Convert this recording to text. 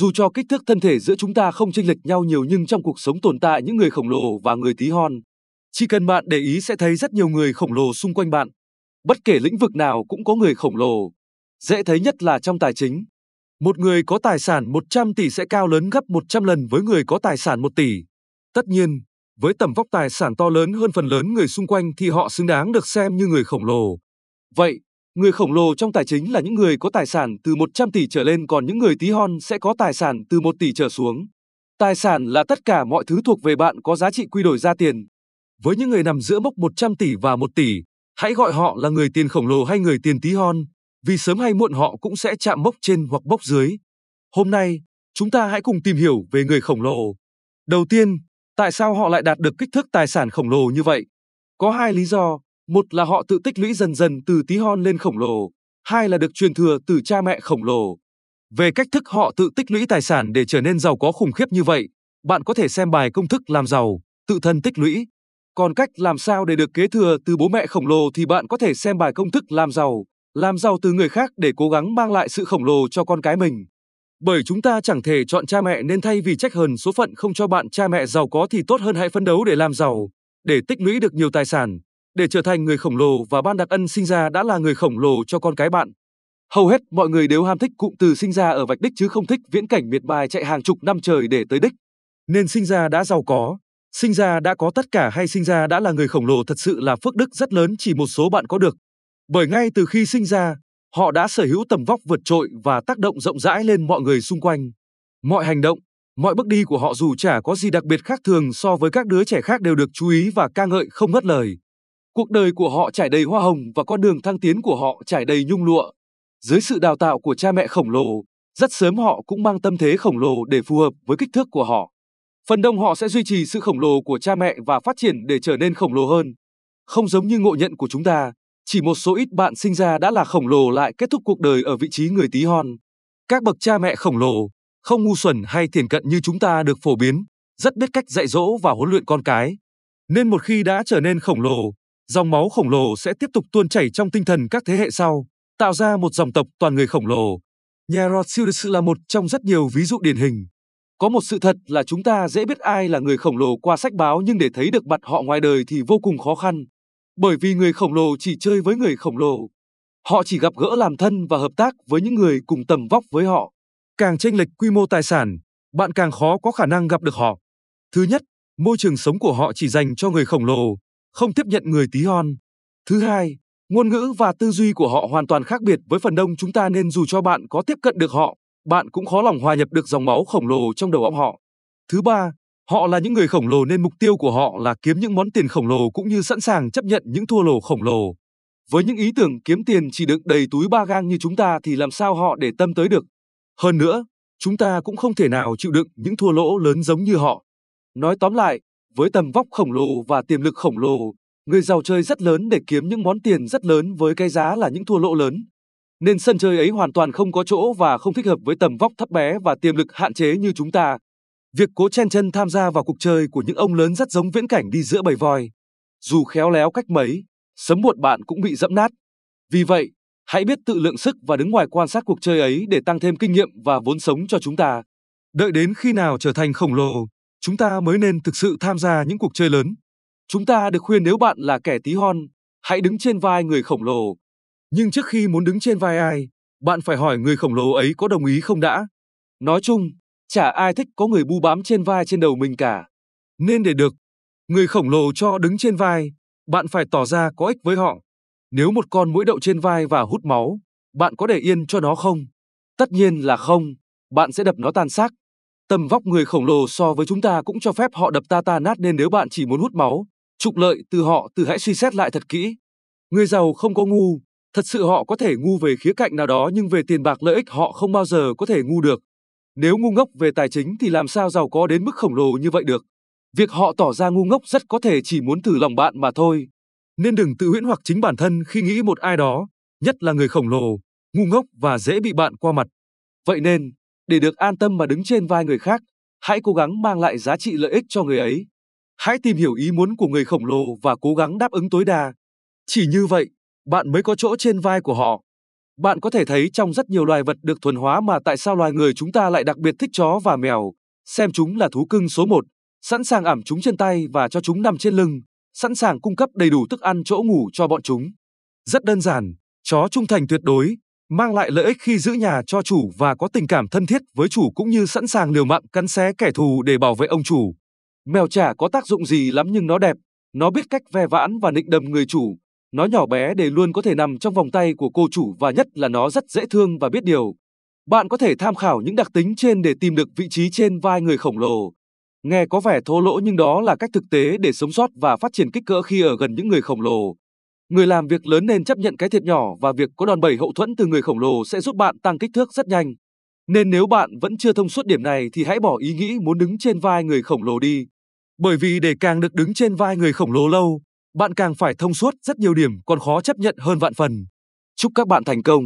Dù cho kích thước thân thể giữa chúng ta không chênh lệch nhau nhiều nhưng trong cuộc sống tồn tại những người khổng lồ và người tí hon. Chỉ cần bạn để ý sẽ thấy rất nhiều người khổng lồ xung quanh bạn. Bất kể lĩnh vực nào cũng có người khổng lồ. Dễ thấy nhất là trong tài chính. Một người có tài sản 100 tỷ sẽ cao lớn gấp 100 lần với người có tài sản 1 tỷ. Tất nhiên, với tầm vóc tài sản to lớn hơn phần lớn người xung quanh thì họ xứng đáng được xem như người khổng lồ. Vậy, người khổng lồ trong tài chính là những người có tài sản từ 100 tỷ trở lên còn những người tí hon sẽ có tài sản từ 1 tỷ trở xuống. Tài sản là tất cả mọi thứ thuộc về bạn có giá trị quy đổi ra tiền. Với những người nằm giữa mốc 100 tỷ và 1 tỷ, hãy gọi họ là người tiền khổng lồ hay người tiền tí hon, vì sớm hay muộn họ cũng sẽ chạm mốc trên hoặc mốc dưới. Hôm nay, chúng ta hãy cùng tìm hiểu về người khổng lồ. Đầu tiên, tại sao họ lại đạt được kích thước tài sản khổng lồ như vậy? Có hai lý do, một là họ tự tích lũy dần dần từ tí hon lên khổng lồ, hai là được truyền thừa từ cha mẹ khổng lồ. Về cách thức họ tự tích lũy tài sản để trở nên giàu có khủng khiếp như vậy, bạn có thể xem bài công thức làm giàu, tự thân tích lũy. Còn cách làm sao để được kế thừa từ bố mẹ khổng lồ thì bạn có thể xem bài công thức làm giàu, làm giàu từ người khác để cố gắng mang lại sự khổng lồ cho con cái mình. Bởi chúng ta chẳng thể chọn cha mẹ nên thay vì trách hờn số phận không cho bạn cha mẹ giàu có thì tốt hơn hãy phấn đấu để làm giàu, để tích lũy được nhiều tài sản, để trở thành người khổng lồ và ban đặc ân sinh ra đã là người khổng lồ cho con cái bạn. Hầu hết mọi người đều ham thích cụm từ sinh ra ở vạch đích chứ không thích viễn cảnh miệt bài chạy hàng chục năm trời để tới đích. Nên sinh ra đã giàu có, sinh ra đã có tất cả hay sinh ra đã là người khổng lồ thật sự là phước đức rất lớn chỉ một số bạn có được. Bởi ngay từ khi sinh ra, họ đã sở hữu tầm vóc vượt trội và tác động rộng rãi lên mọi người xung quanh. Mọi hành động, mọi bước đi của họ dù chả có gì đặc biệt khác thường so với các đứa trẻ khác đều được chú ý và ca ngợi không ngất lời. Cuộc đời của họ trải đầy hoa hồng và con đường thăng tiến của họ trải đầy nhung lụa. Dưới sự đào tạo của cha mẹ khổng lồ, rất sớm họ cũng mang tâm thế khổng lồ để phù hợp với kích thước của họ. Phần đông họ sẽ duy trì sự khổng lồ của cha mẹ và phát triển để trở nên khổng lồ hơn. Không giống như ngộ nhận của chúng ta, chỉ một số ít bạn sinh ra đã là khổng lồ lại kết thúc cuộc đời ở vị trí người tí hon. Các bậc cha mẹ khổng lồ, không ngu xuẩn hay thiền cận như chúng ta được phổ biến, rất biết cách dạy dỗ và huấn luyện con cái. Nên một khi đã trở nên khổng lồ, dòng máu khổng lồ sẽ tiếp tục tuôn chảy trong tinh thần các thế hệ sau, tạo ra một dòng tộc toàn người khổng lồ. Nhà Rothschild là một trong rất nhiều ví dụ điển hình. Có một sự thật là chúng ta dễ biết ai là người khổng lồ qua sách báo nhưng để thấy được mặt họ ngoài đời thì vô cùng khó khăn. Bởi vì người khổng lồ chỉ chơi với người khổng lồ. Họ chỉ gặp gỡ làm thân và hợp tác với những người cùng tầm vóc với họ. Càng chênh lệch quy mô tài sản, bạn càng khó có khả năng gặp được họ. Thứ nhất, môi trường sống của họ chỉ dành cho người khổng lồ, không tiếp nhận người tí hon. Thứ hai, ngôn ngữ và tư duy của họ hoàn toàn khác biệt với phần đông chúng ta nên dù cho bạn có tiếp cận được họ, bạn cũng khó lòng hòa nhập được dòng máu khổng lồ trong đầu óc họ. Thứ ba, họ là những người khổng lồ nên mục tiêu của họ là kiếm những món tiền khổng lồ cũng như sẵn sàng chấp nhận những thua lỗ khổng lồ. Với những ý tưởng kiếm tiền chỉ đựng đầy túi ba gang như chúng ta thì làm sao họ để tâm tới được. Hơn nữa, chúng ta cũng không thể nào chịu đựng những thua lỗ lớn giống như họ. Nói tóm lại, với tầm vóc khổng lồ và tiềm lực khổng lồ, người giàu chơi rất lớn để kiếm những món tiền rất lớn với cái giá là những thua lỗ lớn. Nên sân chơi ấy hoàn toàn không có chỗ và không thích hợp với tầm vóc thấp bé và tiềm lực hạn chế như chúng ta. Việc cố chen chân tham gia vào cuộc chơi của những ông lớn rất giống viễn cảnh đi giữa bầy voi. Dù khéo léo cách mấy, sớm muộn bạn cũng bị dẫm nát. Vì vậy, hãy biết tự lượng sức và đứng ngoài quan sát cuộc chơi ấy để tăng thêm kinh nghiệm và vốn sống cho chúng ta. Đợi đến khi nào trở thành khổng lồ, chúng ta mới nên thực sự tham gia những cuộc chơi lớn. Chúng ta được khuyên nếu bạn là kẻ tí hon, hãy đứng trên vai người khổng lồ. Nhưng trước khi muốn đứng trên vai ai, bạn phải hỏi người khổng lồ ấy có đồng ý không đã. Nói chung, chả ai thích có người bu bám trên vai trên đầu mình cả. Nên để được, người khổng lồ cho đứng trên vai, bạn phải tỏ ra có ích với họ. Nếu một con mũi đậu trên vai và hút máu, bạn có để yên cho nó không? Tất nhiên là không, bạn sẽ đập nó tan xác. Tầm vóc người khổng lồ so với chúng ta cũng cho phép họ đập ta ta nát nên nếu bạn chỉ muốn hút máu, trục lợi từ họ từ hãy suy xét lại thật kỹ. Người giàu không có ngu, thật sự họ có thể ngu về khía cạnh nào đó nhưng về tiền bạc lợi ích họ không bao giờ có thể ngu được. Nếu ngu ngốc về tài chính thì làm sao giàu có đến mức khổng lồ như vậy được? Việc họ tỏ ra ngu ngốc rất có thể chỉ muốn thử lòng bạn mà thôi. Nên đừng tự huyễn hoặc chính bản thân khi nghĩ một ai đó, nhất là người khổng lồ, ngu ngốc và dễ bị bạn qua mặt. Vậy nên, để được an tâm mà đứng trên vai người khác, hãy cố gắng mang lại giá trị lợi ích cho người ấy. Hãy tìm hiểu ý muốn của người khổng lồ và cố gắng đáp ứng tối đa. Chỉ như vậy, bạn mới có chỗ trên vai của họ. Bạn có thể thấy trong rất nhiều loài vật được thuần hóa mà tại sao loài người chúng ta lại đặc biệt thích chó và mèo, xem chúng là thú cưng số 1, sẵn sàng ẩm chúng trên tay và cho chúng nằm trên lưng, sẵn sàng cung cấp đầy đủ thức ăn chỗ ngủ cho bọn chúng. Rất đơn giản, chó trung thành tuyệt đối, mang lại lợi ích khi giữ nhà cho chủ và có tình cảm thân thiết với chủ cũng như sẵn sàng liều mạng cắn xé kẻ thù để bảo vệ ông chủ. Mèo chả có tác dụng gì lắm nhưng nó đẹp, nó biết cách ve vãn và nịnh đầm người chủ. Nó nhỏ bé để luôn có thể nằm trong vòng tay của cô chủ và nhất là nó rất dễ thương và biết điều. Bạn có thể tham khảo những đặc tính trên để tìm được vị trí trên vai người khổng lồ. Nghe có vẻ thô lỗ nhưng đó là cách thực tế để sống sót và phát triển kích cỡ khi ở gần những người khổng lồ. Người làm việc lớn nên chấp nhận cái thiệt nhỏ và việc có đòn bẩy hậu thuẫn từ người khổng lồ sẽ giúp bạn tăng kích thước rất nhanh. Nên nếu bạn vẫn chưa thông suốt điểm này thì hãy bỏ ý nghĩ muốn đứng trên vai người khổng lồ đi. Bởi vì để càng được đứng trên vai người khổng lồ lâu, bạn càng phải thông suốt rất nhiều điểm còn khó chấp nhận hơn vạn phần. Chúc các bạn thành công!